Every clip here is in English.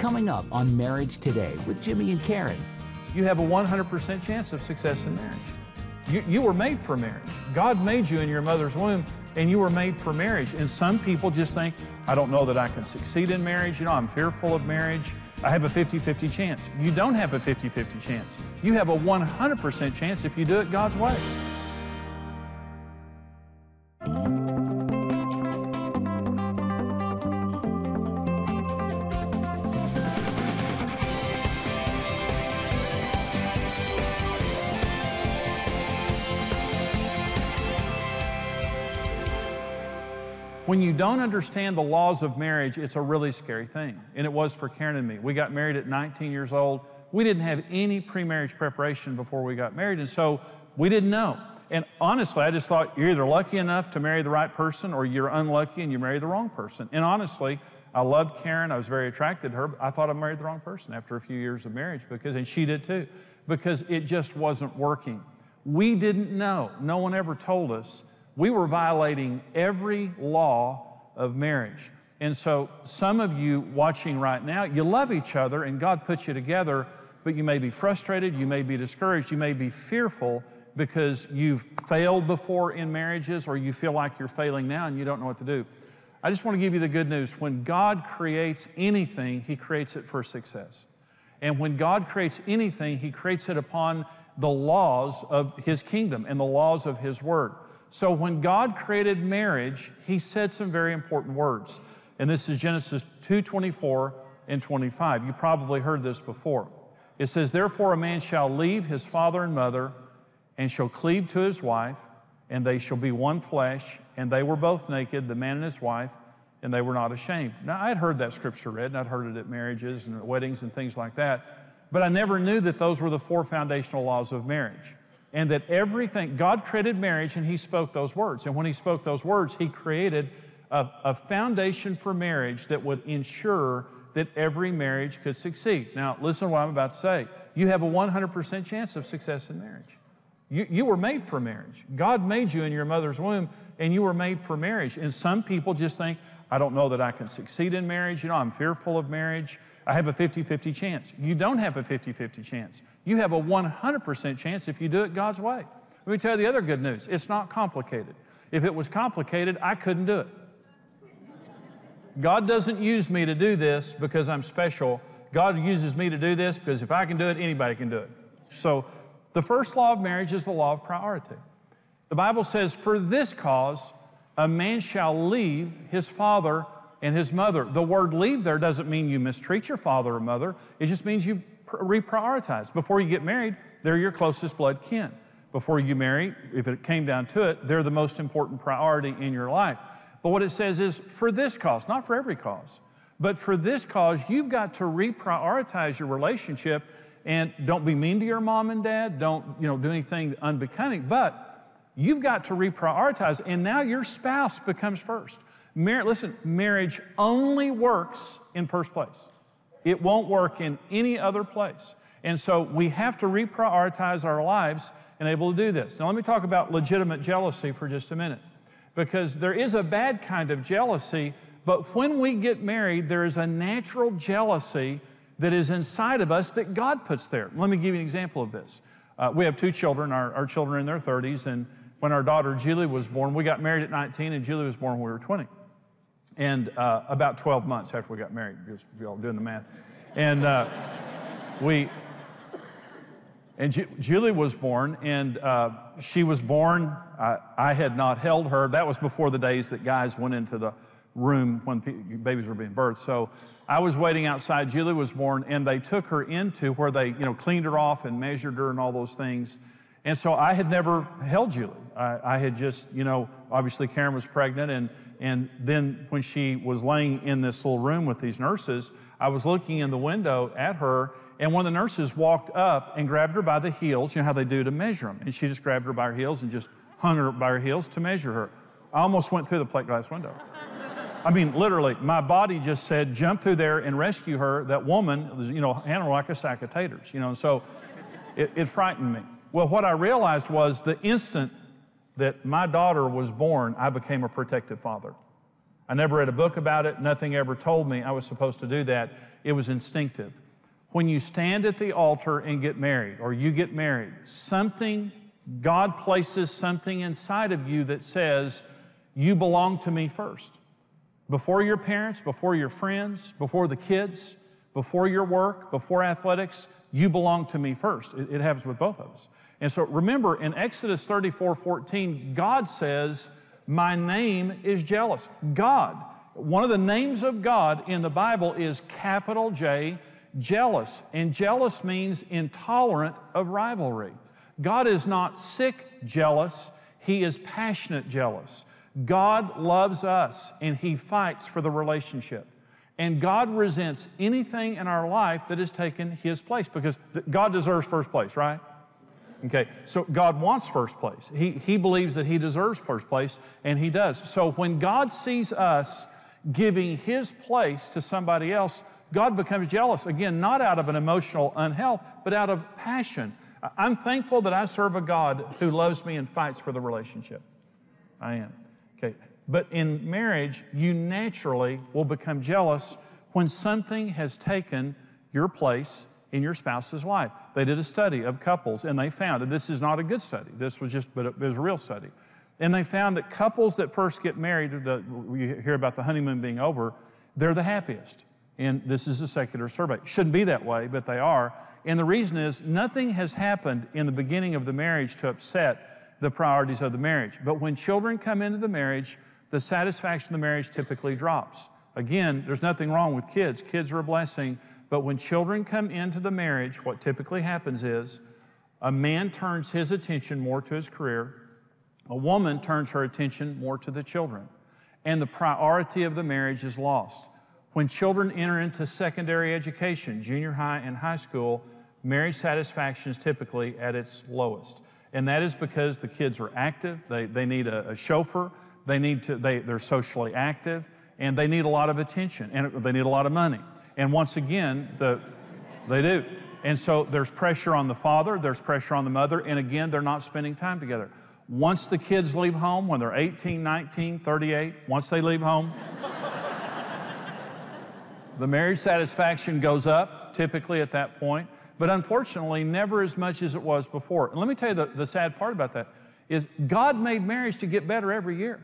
Coming up on Marriage Today with Jimmy and Karen. You have a 100% chance of success in marriage. You, you were made for marriage. God made you in your mother's womb and you were made for marriage. And some people just think, I don't know that I can succeed in marriage. You know, I'm fearful of marriage. I have a 50 50 chance. You don't have a 50 50 chance. You have a 100% chance if you do it God's way. When you don't understand the laws of marriage, it's a really scary thing. And it was for Karen and me. We got married at 19 years old. We didn't have any pre marriage preparation before we got married. And so we didn't know. And honestly, I just thought you're either lucky enough to marry the right person or you're unlucky and you marry the wrong person. And honestly, I loved Karen. I was very attracted to her. I thought I married the wrong person after a few years of marriage because, and she did too, because it just wasn't working. We didn't know. No one ever told us we were violating every law of marriage. And so, some of you watching right now, you love each other and God puts you together, but you may be frustrated, you may be discouraged, you may be fearful because you've failed before in marriages or you feel like you're failing now and you don't know what to do. I just want to give you the good news. When God creates anything, He creates it for success. And when God creates anything, He creates it upon the laws of His kingdom and the laws of His Word. So when God created marriage, he said some very important words. And this is Genesis 2:24 and 25. You probably heard this before. It says, "Therefore a man shall leave his father and mother and shall cleave to his wife, and they shall be one flesh, and they were both naked, the man and his wife, and they were not ashamed." Now I'd heard that scripture read, and I'd heard it at marriages and weddings and things like that, but I never knew that those were the four foundational laws of marriage and that everything, God created marriage and He spoke those words. And when He spoke those words, He created a, a, foundation for marriage that would ensure that every marriage could succeed. Now, listen to what I'm about to say. You have a 100% chance of success in marriage. You, you were made for marriage. God made you in your mother's womb, and you were made for marriage. And some people just think, I don't know that I can succeed in marriage. You know, I'm fearful of marriage. I have a 50 50 chance. You don't have a 50 50 chance. You have a 100% chance if you do it God's way. Let me tell you the other good news it's not complicated. If it was complicated, I couldn't do it. God doesn't use me to do this because I'm special. God uses me to do this because if I can do it, anybody can do it. So, the first law of marriage is the law of priority. The Bible says, For this cause, a man shall leave his father and his mother. The word leave there doesn't mean you mistreat your father or mother, it just means you reprioritize. Before you get married, they're your closest blood kin. Before you marry, if it came down to it, they're the most important priority in your life. But what it says is for this cause, not for every cause, but for this cause, you've got to reprioritize your relationship and don't be mean to your mom and dad. Don't, you know, do anything unbecoming, but you've got to reprioritize. And now your spouse becomes first. Mar- listen, marriage only works in first place. It won't work in any other place. And so we have to reprioritize our lives and able to do this. Now, let me talk about legitimate jealousy for just a minute. Because there is a bad kind of jealousy, but when we get married, there is a natural jealousy that is inside of us that God puts there. Let me give you an example of this. Uh, we have two children, our, our children are in their 30s, and when our daughter Julie was born, we got married at 19, and Julie was born when we were 20 and uh, about 12 months after we got married, because you all doing the math. And uh, we, and Ju- Julie was born, and uh, she was born. I, I, had not held her. That was before the days that guys went into the room when pe- babies were being birthed. So I was waiting outside. Julie was born, and they took her into where they, you know, cleaned her off and measured her and all those things. And so I had never held Julie. I, I had just, you know, obviously Karen was pregnant, and and then when she was laying in this little room with these nurses, I was looking in the window at her, and one of the nurses walked up and grabbed her by the heels. You know how they do to measure them. And she just grabbed her by her heels and just hung her by her heels to measure her. I almost went through the plate glass window. I mean, literally, my body just said, jump through there and rescue her. That woman you know, handled like a sack of taters, you know, so it, it frightened me. Well, what I realized was the instant that my daughter was born, I became a protective father. I never read a book about it. Nothing ever told me I was supposed to do that. It was instinctive. When you stand at the altar and get married, or you get married, something, God places something inside of you that says, You belong to me first. Before your parents, before your friends, before the kids, before your work, before athletics, you belong to me first. It, it happens with both of us. And so remember, in Exodus 34 14, God says, My name is jealous. God, one of the names of God in the Bible is capital J, jealous. And jealous means intolerant of rivalry. God is not sick jealous, He is passionate jealous. God loves us and He fights for the relationship. And God resents anything in our life that has taken His place because God deserves first place, right? Okay, so God wants first place. He, he believes that He deserves first place, and He does. So when God sees us giving His place to somebody else, God becomes jealous. Again, not out of an emotional unhealth, but out of passion. I'm thankful that I serve a God who loves me and fights for the relationship. I am. Okay, but in marriage, you naturally will become jealous when something has taken your place in your spouse's life. They did a study of couples and they found, and this is not a good study, this was just, but it was a real study. And they found that couples that first get married, the, we hear about the honeymoon being over, they're the happiest. And this is a secular survey. Shouldn't be that way, but they are. And the reason is nothing has happened in the beginning of the marriage to upset the priorities of the marriage. But when children come into the marriage, the satisfaction of the marriage typically drops. Again, there's nothing wrong with kids. Kids are a blessing, but when children come into the marriage, what typically happens is a man turns his attention more to his career, a woman turns her attention more to the children, and the priority of the marriage is lost. When children enter into secondary education, junior high and high school, marriage satisfaction is typically at its lowest. And that is because the kids are active, they, they need a, a chauffeur, they need to, they, they're socially active, and they need a lot of attention, and they need a lot of money. And once again, the, they do. And so there's pressure on the father, there's pressure on the mother, and again, they're not spending time together. Once the kids leave home, when they're 18, 19, 38, once they leave home, the marriage satisfaction goes up typically at that point, but unfortunately, never as much as it was before. And let me tell you the, the sad part about that is God made marriage to get better every year.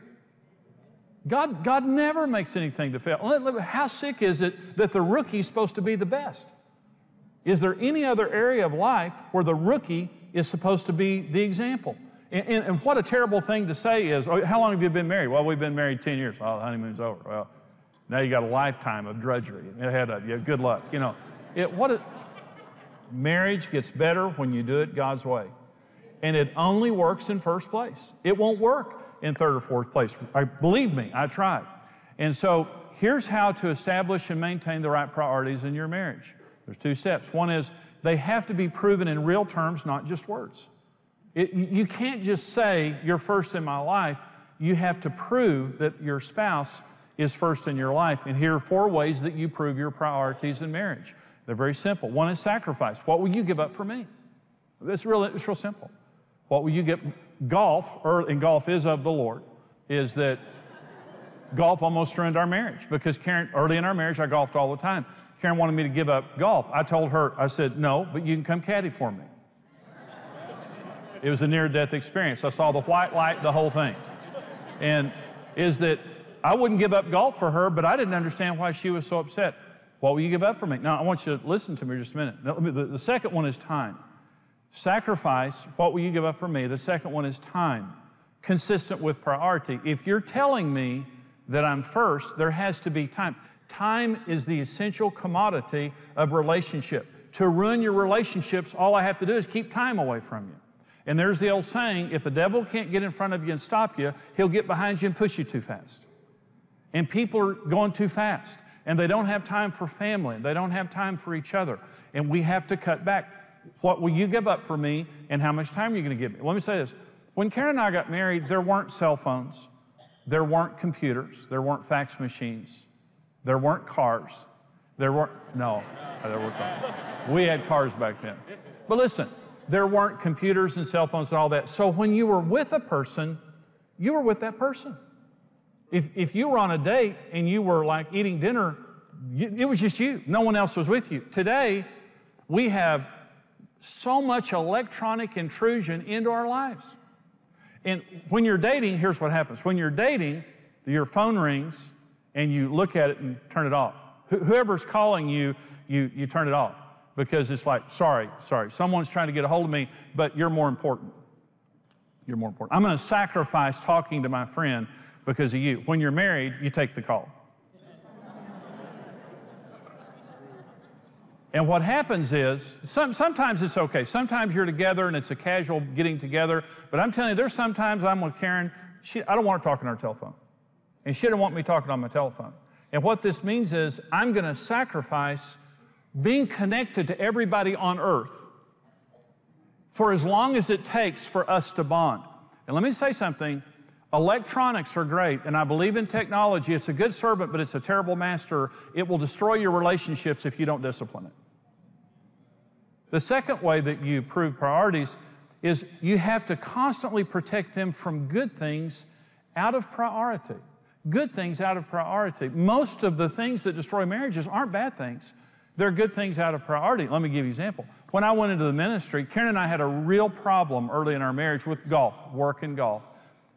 God, God never makes anything to fail. How sick is it that the rookie is supposed to be the best? Is there any other area of life where the rookie is supposed to be the example? And, and, and what a terrible thing to say is, oh, how long have you been married? Well, we've been married 10 years. Oh, the honeymoon's over. Well, now you got a lifetime of drudgery ahead of you. Good luck. You know, it, what a, marriage gets better when you do it God's way. And it only works in first place. It won't work in third or fourth place. I, believe me, I tried. And so here's how to establish and maintain the right priorities in your marriage. There's two steps. One is they have to be proven in real terms, not just words. It, you can't just say, You're first in my life. You have to prove that your spouse is first in your life. And here are four ways that you prove your priorities in marriage. They're very simple. One is sacrifice. What will you give up for me? It's real, it's real simple. What will you get? Golf, or, and golf is of the Lord, is that golf almost ruined our marriage because Karen, early in our marriage, I golfed all the time. Karen wanted me to give up golf. I told her, I said, no, but you can come caddy for me. it was a near death experience. I saw the white light, the whole thing. And is that I wouldn't give up golf for her, but I didn't understand why she was so upset. What will you give up for me? Now, I want you to listen to me just a minute. Now, the, the second one is time. Sacrifice, what will you give up for me? The second one is time, consistent with priority. If you're telling me that I'm first, there has to be time. Time is the essential commodity of relationship. To ruin your relationships, all I have to do is keep time away from you. And there's the old saying if the devil can't get in front of you and stop you, he'll get behind you and push you too fast. And people are going too fast, and they don't have time for family, they don't have time for each other. And we have to cut back. What will you give up for me, and how much time are you going to give me? Let me say this. When Karen and I got married, there weren't cell phones, there weren't computers, there weren't fax machines, there weren't cars. There weren't, no, there were cars. We had cars back then. But listen, there weren't computers and cell phones and all that. So when you were with a person, you were with that person. If, if you were on a date and you were like eating dinner, you, it was just you. No one else was with you. Today, we have so much electronic intrusion into our lives. And when you're dating, here's what happens. When you're dating, your phone rings and you look at it and turn it off. Wh- whoever's calling you, you, you turn it off because it's like, sorry, sorry, someone's trying to get a hold of me, but you're more important. You're more important. I'm going to sacrifice talking to my friend because of you. When you're married, you take the call. And what happens is, some, sometimes it's okay. Sometimes you're together and it's a casual getting together. But I'm telling you, there's sometimes I'm with Karen, she, I don't want her talking on her telephone. And she didn't want me talking on my telephone. And what this means is, I'm going to sacrifice being connected to everybody on earth for as long as it takes for us to bond. And let me say something electronics are great, and I believe in technology. It's a good servant, but it's a terrible master. It will destroy your relationships if you don't discipline it. The second way that you prove priorities is you have to constantly protect them from good things out of priority. Good things out of priority. Most of the things that destroy marriages aren't bad things. They're good things out of priority. Let me give you an example. When I went into the ministry, Karen and I had a real problem early in our marriage with golf, work and golf.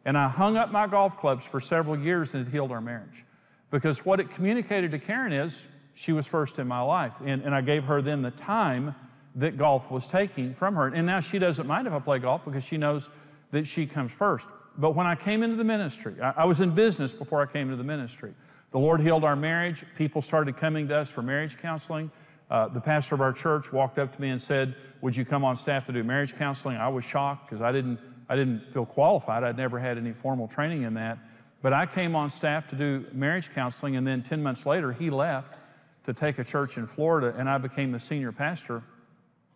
And I hung up my golf clubs for several years and it healed our marriage. Because what it communicated to Karen is she was first in my life. And, and I gave her then the time that golf was taking from her. And now she doesn't mind if I play golf because she knows that she comes first. But when I came into the ministry, I, I was in business before I came into the ministry. The Lord healed our marriage. People started coming to us for marriage counseling. Uh, the pastor of our church walked up to me and said, Would you come on staff to do marriage counseling? I was shocked because I didn't, I didn't feel qualified. I'd never had any formal training in that. But I came on staff to do marriage counseling, and then 10 months later, he left to take a church in Florida, and I became the senior pastor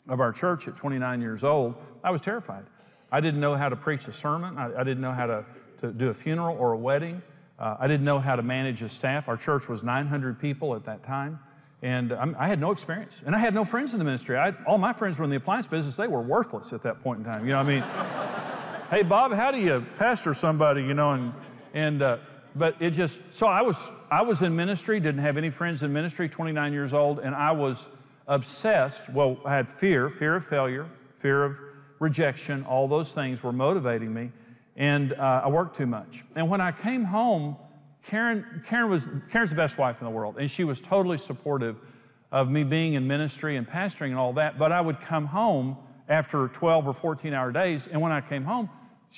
of our church at 29 years old. I was terrified. I didn't know how to preach a sermon, I, I didn't know how to, to do a funeral or a wedding. Uh, I didn't know how to manage a staff. Our church was 900 people at that time. And I'm, i had no experience. And I had no friends in the ministry. I, all my friends were in the appliance business. They were worthless at that point in time. You know, I mean, hey, Bob, how do you pastor somebody, you know? And, and uh, but it just, so I was, I was in ministry, didn't have any friends in ministry, 29 years old, and I was obsessed. Well, I had fear, fear of failure, fear of rejection, all those things were motivating me. And uh, I worked too much. And when I came home, Karen, Karen was, Karen's the best wife in the world, and she was totally supportive of me being in ministry and pastoring and all that. But I would come home after 12 or 14 hour days, and when I came home,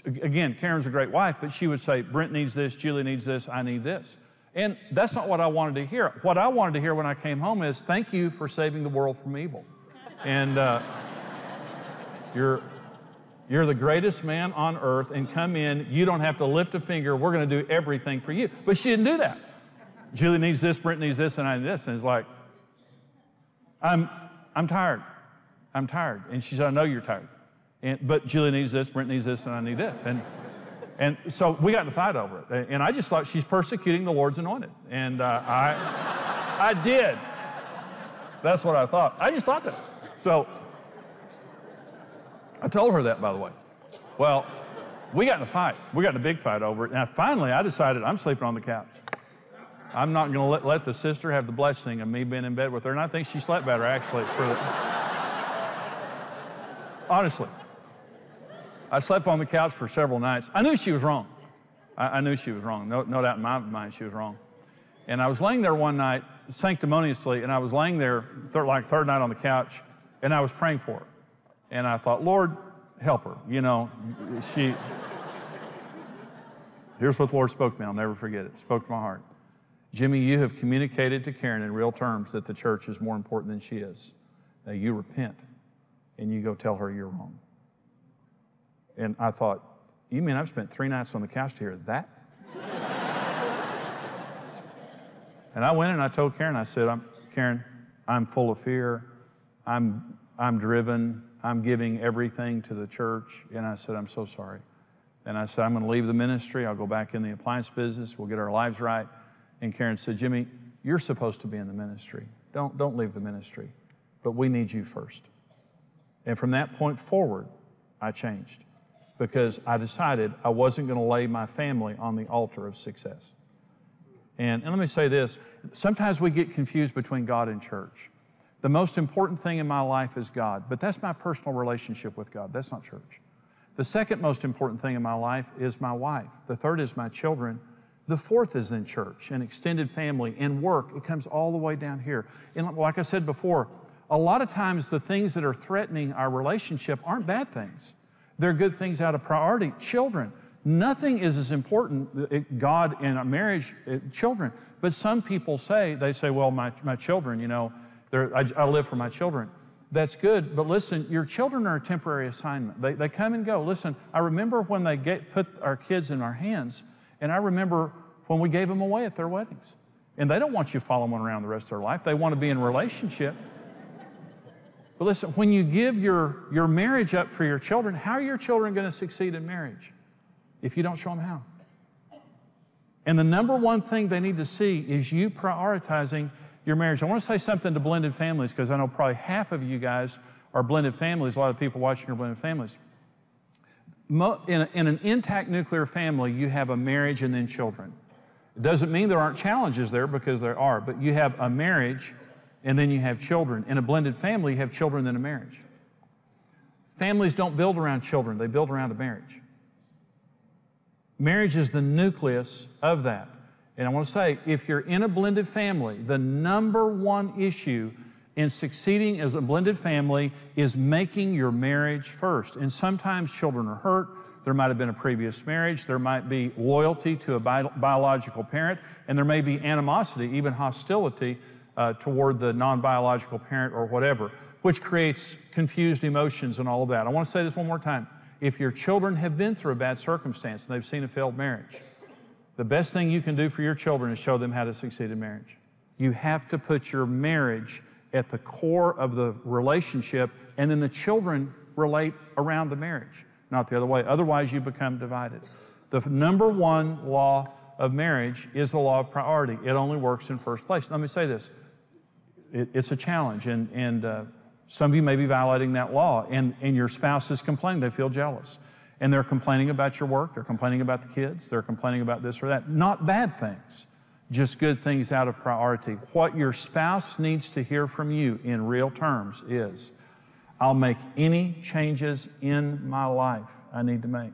again, Karen's a great wife, but she would say, Brent needs this, Julie needs this, I need this. And that's not what I wanted to hear. What I wanted to hear when I came home is, thank you for saving the world from evil. And uh, you're, you're the greatest man on earth, and come in. You don't have to lift a finger. We're going to do everything for you. But she didn't do that. Julie needs this, Brent needs this, and I need this. And it's like, I'm, I'm tired. I'm tired. And she said, I know you're tired. And, but Julie needs this, Brent needs this, and I need this. And, and so we got in a fight over it. And I just thought she's persecuting the Lord's anointed. And uh, I, I did. That's what I thought. I just thought that. So I told her that, by the way. Well, we got in a fight. We got in a big fight over it. And finally, I decided I'm sleeping on the couch. I'm not going to let, let the sister have the blessing of me being in bed with her. And I think she slept better, actually. The... Honestly. I slept on the couch for several nights. I knew she was wrong. I, I knew she was wrong. No, no doubt in my mind she was wrong. And I was laying there one night sanctimoniously, and I was laying there th- like third night on the couch, and I was praying for her. And I thought, Lord, help her. You know, she. Here's what the Lord spoke to me. I'll never forget it. Spoke to my heart. Jimmy, you have communicated to Karen in real terms that the church is more important than she is. Now you repent and you go tell her you're wrong. And I thought, you mean I've spent three nights on the couch to hear that? and I went and I told Karen, I said, I'm, Karen, I'm full of fear. I'm, I'm driven. I'm giving everything to the church. And I said, I'm so sorry. And I said, I'm going to leave the ministry. I'll go back in the appliance business. We'll get our lives right. And Karen said, Jimmy, you're supposed to be in the ministry. Don't, don't leave the ministry. But we need you first. And from that point forward, I changed because I decided I wasn't going to lay my family on the altar of success. And, and let me say this sometimes we get confused between God and church. The most important thing in my life is God, but that's my personal relationship with God. That's not church. The second most important thing in my life is my wife. The third is my children. The fourth is in church and extended family and work. It comes all the way down here. And like I said before, a lot of times the things that are threatening our relationship aren't bad things. They're good things out of priority. Children, nothing is as important, uh, God in a marriage, uh, children. But some people say, they say, well, my, my children, you know, I, I live for my children. That's good, but listen, your children are a temporary assignment. They, they come and go. Listen, I remember when they get, put our kids in our hands, and I remember when we gave them away at their weddings. And they don't want you following around the rest of their life. They want to be in relationship. But listen, when you give your, your marriage up for your children, how are your children going to succeed in marriage if you don't show them how? And the number one thing they need to see is you prioritizing your marriage. I want to say something to blended families because I know probably half of you guys are blended families. A lot of people watching are blended families. In, in an intact nuclear family, you have a marriage and then children. It doesn't mean there aren't challenges there because there are, but you have a marriage and then you have children. In a blended family, you have children then a marriage. Families don't build around children, they build around a marriage. Marriage is the nucleus of that. And I want to say, if you're in a blended family, the number one issue in succeeding as a blended family is making your marriage first. And sometimes children are hurt. There might have been a previous marriage. There might be loyalty to a bi- biological parent. And there may be animosity, even hostility uh, toward the non biological parent or whatever, which creates confused emotions and all of that. I want to say this one more time. If your children have been through a bad circumstance and they've seen a failed marriage, the best thing you can do for your children is show them how to succeed in marriage. You have to put your marriage at the core of the relationship, and then the children relate around the marriage, not the other way. Otherwise, you become divided. The number one law of marriage is the law of priority. It only works in first place. Let me say this it, it's a challenge, and, and uh, some of you may be violating that law, and, and your spouse is complaining, they feel jealous and they're complaining about your work, they're complaining about the kids, they're complaining about this or that. Not bad things, just good things out of priority. What your spouse needs to hear from you in real terms is I'll make any changes in my life I need to make.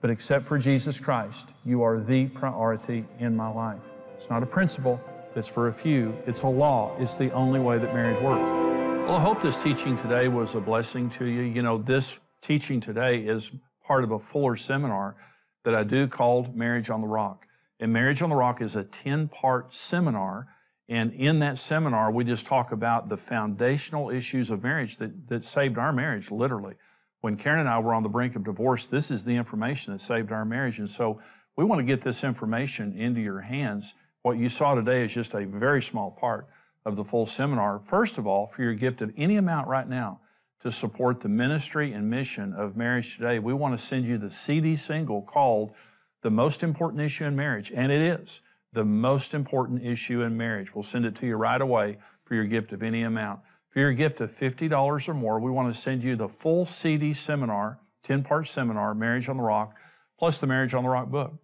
But except for Jesus Christ, you are the priority in my life. It's not a principle that's for a few, it's a law. It's the only way that marriage works. Well, I hope this teaching today was a blessing to you. You know, this teaching today is part of a fuller seminar that I do called Marriage on the Rock. And Marriage on the Rock is a 10 part seminar. And in that seminar, we just talk about the foundational issues of marriage that, that saved our marriage, literally. When Karen and I were on the brink of divorce, this is the information that saved our marriage. And so we want to get this information into your hands. What you saw today is just a very small part of the full seminar. First of all, for your gift of any amount right now, to support the ministry and mission of Marriage Today, we want to send you the CD single called The Most Important Issue in Marriage. And it is the most important issue in marriage. We'll send it to you right away for your gift of any amount. For your gift of $50 or more, we want to send you the full CD seminar, 10 part seminar, Marriage on the Rock, plus the Marriage on the Rock book.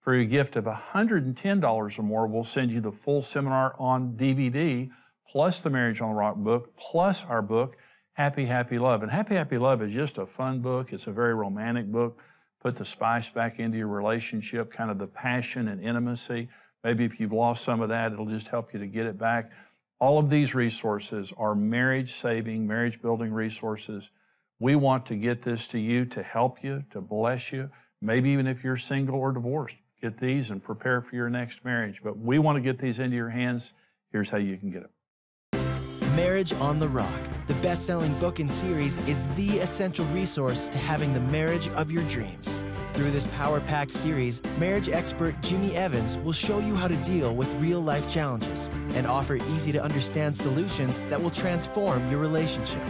For your gift of $110 or more, we'll send you the full seminar on DVD, plus the Marriage on the Rock book, plus our book Happy, Happy Love. And Happy, Happy Love is just a fun book. It's a very romantic book. Put the spice back into your relationship, kind of the passion and intimacy. Maybe if you've lost some of that, it'll just help you to get it back. All of these resources are marriage saving, marriage building resources. We want to get this to you to help you, to bless you. Maybe even if you're single or divorced, get these and prepare for your next marriage. But we want to get these into your hands. Here's how you can get them Marriage on the Rock the best selling book and series is the essential resource to having the marriage of your dreams. Through this power packed series, marriage expert Jimmy Evans will show you how to deal with real life challenges and offer easy to understand solutions that will transform your relationship.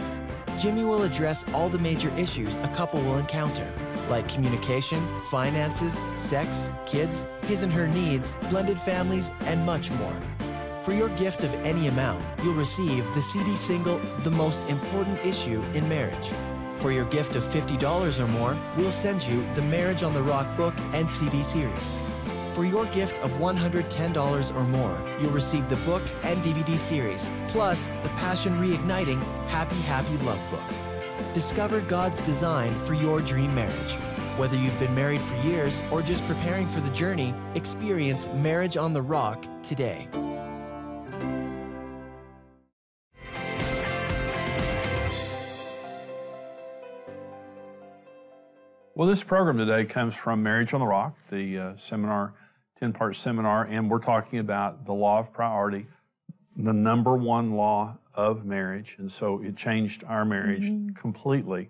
Jimmy will address all the major issues a couple will encounter, like communication, finances, sex, kids, his and her needs, blended families, and much more. For your gift of any amount, you'll receive the CD single, The Most Important Issue in Marriage. For your gift of $50 or more, we'll send you the Marriage on the Rock book and CD series. For your gift of $110 or more, you'll receive the book and DVD series, plus the Passion Reigniting Happy Happy Love Book. Discover God's design for your dream marriage. Whether you've been married for years or just preparing for the journey, experience Marriage on the Rock today. Well, this program today comes from Marriage on the Rock, the uh, seminar, 10 part seminar, and we're talking about the law of priority, the number one law of marriage. And so it changed our marriage mm-hmm. completely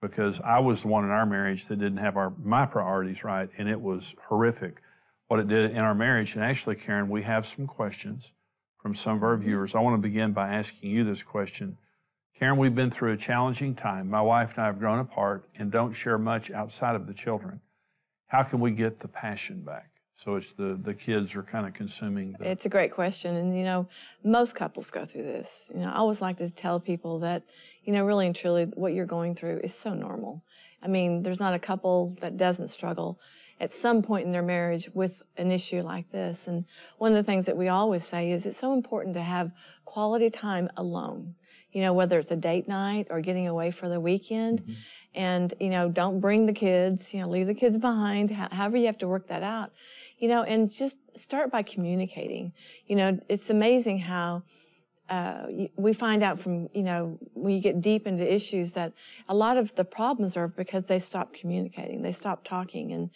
because I was the one in our marriage that didn't have our my priorities right, and it was horrific what it did in our marriage. And actually, Karen, we have some questions from some of our mm-hmm. viewers. I want to begin by asking you this question. Karen, we've been through a challenging time. My wife and I have grown apart and don't share much outside of the children. How can we get the passion back? So it's the the kids are kind of consuming. The... It's a great question, and you know, most couples go through this. You know, I always like to tell people that, you know, really and truly, what you're going through is so normal. I mean, there's not a couple that doesn't struggle at some point in their marriage with an issue like this. And one of the things that we always say is it's so important to have quality time alone you know, whether it's a date night or getting away for the weekend. Mm-hmm. And, you know, don't bring the kids, you know, leave the kids behind, however you have to work that out, you know, and just start by communicating. You know, it's amazing how, uh, we find out from, you know, when you get deep into issues that a lot of the problems are because they stop communicating, they stop talking. And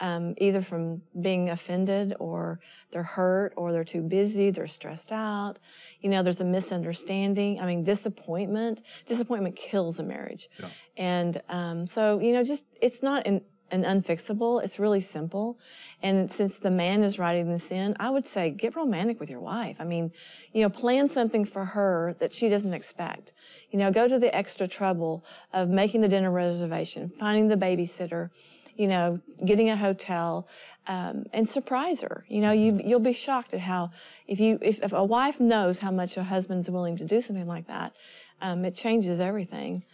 um, either from being offended or they're hurt or they're too busy, they're stressed out. You know, there's a misunderstanding. I mean, disappointment. Disappointment kills a marriage. Yeah. And um, so, you know, just it's not an, an unfixable. It's really simple. And since the man is writing this in, I would say get romantic with your wife. I mean, you know, plan something for her that she doesn't expect. You know, go to the extra trouble of making the dinner reservation, finding the babysitter, you know, getting a hotel, um, and surprise her. You know, you you'll be shocked at how if you if, if, a wife knows how much a husband's willing to do something like that, um, it changes everything.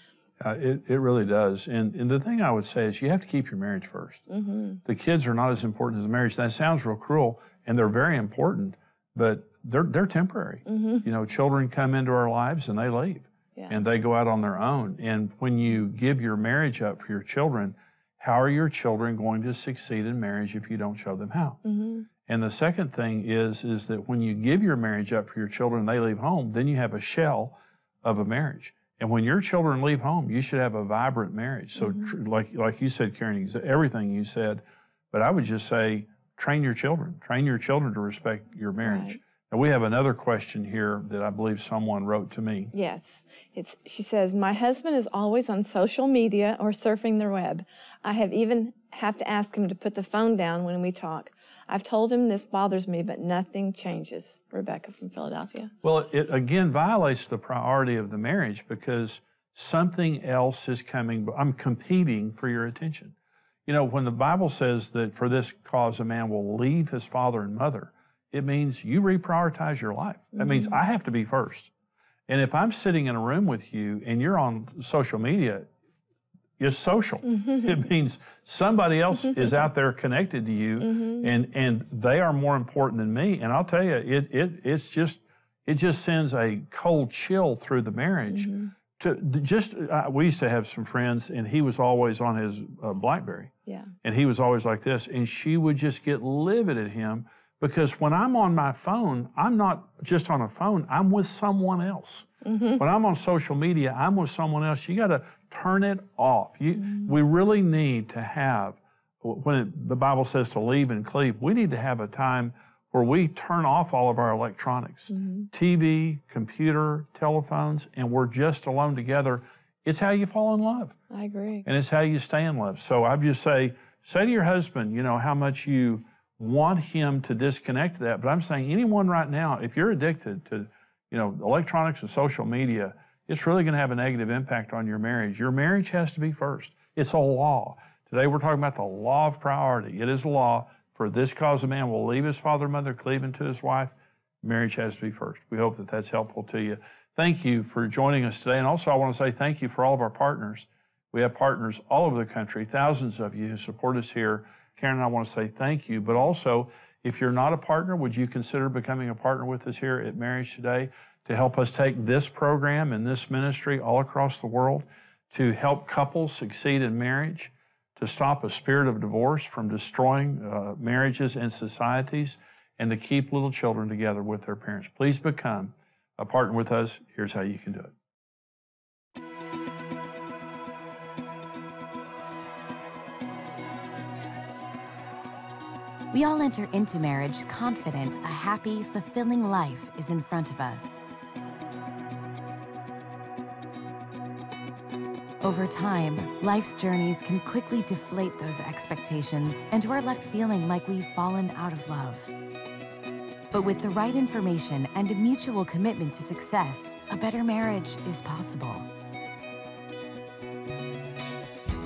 Uh, it, it really does. And, and the thing I would say is you have to keep your marriage 1st mm-hmm. The kids are not as important as the marriage. That sounds real cruel, and they're very important, but they're, they're temporary. Mm-hmm. You know, children come into our lives and they leave, yeah. and they go out on their own. And when you give your marriage up for your children, how are your children going to succeed in marriage if you don't show them how? Mm-hmm. And the second thing is, is that when you give your marriage up for your children, they leave home, then you have a shell of a marriage. And when your children leave home, you should have a vibrant marriage. So, mm-hmm. tr- like like you said, Karen, everything you said, but I would just say, train your children, train your children to respect your marriage. Right. Now we have another question here that I believe someone wrote to me. Yes, it's. She says, "My husband is always on social media or surfing the web. I have even have to ask him to put the phone down when we talk. I've told him this bothers me, but nothing changes. Rebecca from Philadelphia. Well, it again violates the priority of the marriage because something else is coming. I'm competing for your attention. You know, when the Bible says that for this cause a man will leave his father and mother, it means you reprioritize your life. That mm-hmm. means I have to be first. And if I'm sitting in a room with you and you're on social media, is social. Mm-hmm. It means somebody else mm-hmm. is out there connected to you, mm-hmm. and and they are more important than me. And I'll tell you, it it it's just it just sends a cold chill through the marriage. Mm-hmm. To just uh, we used to have some friends, and he was always on his uh, BlackBerry. Yeah. And he was always like this, and she would just get livid at him because when I'm on my phone, I'm not just on a phone, I'm with someone else. Mm-hmm. When I'm on social media, I'm with someone else. You got to turn it off. You, mm-hmm. We really need to have, when it, the Bible says to leave and cleave, we need to have a time where we turn off all of our electronics mm-hmm. TV, computer, telephones, and we're just alone together. It's how you fall in love. I agree. And it's how you stay in love. So I just say, say to your husband, you know, how much you want him to disconnect that. But I'm saying anyone right now, if you're addicted to, you know, electronics and social media, it's really going to have a negative impact on your marriage. Your marriage has to be first. It's a law. Today we're talking about the law of priority. It is a law. For this cause a man will leave his father and mother, cleave unto his wife. Marriage has to be first. We hope that that's helpful to you. Thank you for joining us today. And also, I want to say thank you for all of our partners. We have partners all over the country, thousands of you who support us here Karen I want to say thank you. But also, if you're not a partner, would you consider becoming a partner with us here at Marriage Today to help us take this program and this ministry all across the world to help couples succeed in marriage, to stop a spirit of divorce from destroying uh, marriages and societies, and to keep little children together with their parents? Please become a partner with us. Here's how you can do it. We all enter into marriage confident a happy, fulfilling life is in front of us. Over time, life's journeys can quickly deflate those expectations, and we're left feeling like we've fallen out of love. But with the right information and a mutual commitment to success, a better marriage is possible.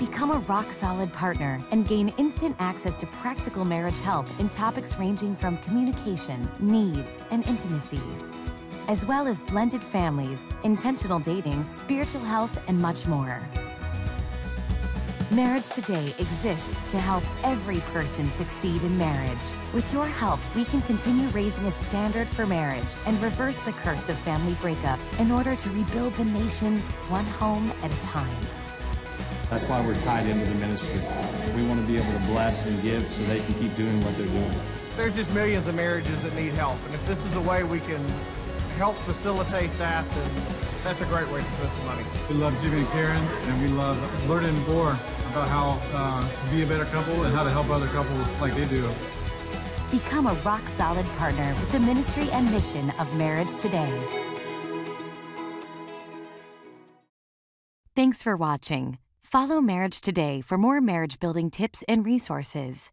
Become a rock solid partner and gain instant access to practical marriage help in topics ranging from communication, needs, and intimacy, as well as blended families, intentional dating, spiritual health, and much more. Marriage Today exists to help every person succeed in marriage. With your help, we can continue raising a standard for marriage and reverse the curse of family breakup in order to rebuild the nations one home at a time. That's why we're tied into the ministry. We want to be able to bless and give so they can keep doing what they're doing. There's just millions of marriages that need help, and if this is a way we can help facilitate that, then that's a great way to spend some money. We love Jimmy and Karen, and we love learning more about how uh, to be a better couple and how to help other couples like they do. Become a rock solid partner with the ministry and mission of Marriage Today. Thanks for watching. Follow Marriage Today for more marriage building tips and resources.